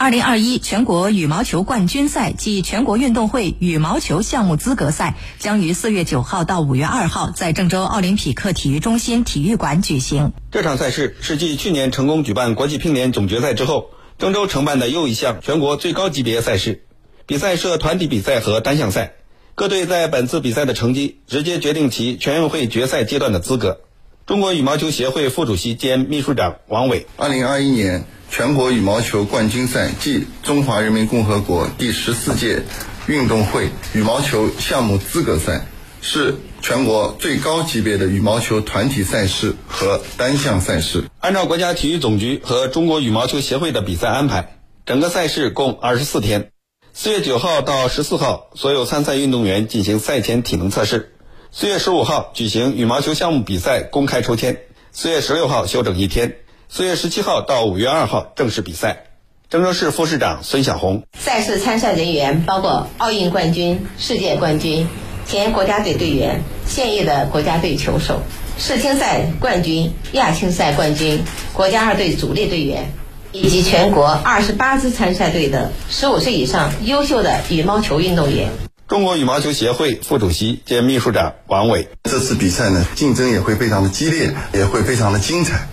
二零二一全国羽毛球冠军赛暨全国运动会羽毛球项目资格赛将于四月九号到五月二号在郑州奥林匹克体育中心体育馆举行。这场赛事是继去年成功举办国际乒联总决赛之后，郑州承办的又一项全国最高级别赛事。比赛设团体比赛和单项赛，各队在本次比赛的成绩直接决定其全运会决赛阶段的资格。中国羽毛球协会副主席兼秘书长王伟，二零二一年。全国羽毛球冠军赛暨中华人民共和国第十四届运动会羽毛球项目资格赛是全国最高级别的羽毛球团体赛事和单项赛事。按照国家体育总局和中国羽毛球协会的比赛安排，整个赛事共二十四天。四月九号到十四号，所有参赛运动员进行赛前体能测试。四月十五号举行羽毛球项目比赛公开抽签。四月十六号休整一天。四月十七号到五月二号正式比赛。郑州市副市长孙晓红，赛事参赛人员包括奥运冠军、世界冠军、前国家队队员、现役的国家队球手、世青赛冠军、亚青赛冠军、国家二队主力队员，以及全国二十八支参赛队的十五岁以上优秀的羽毛球运动员。中国羽毛球协会副主席兼秘书长王伟，这次比赛呢，竞争也会非常的激烈，也会非常的精彩。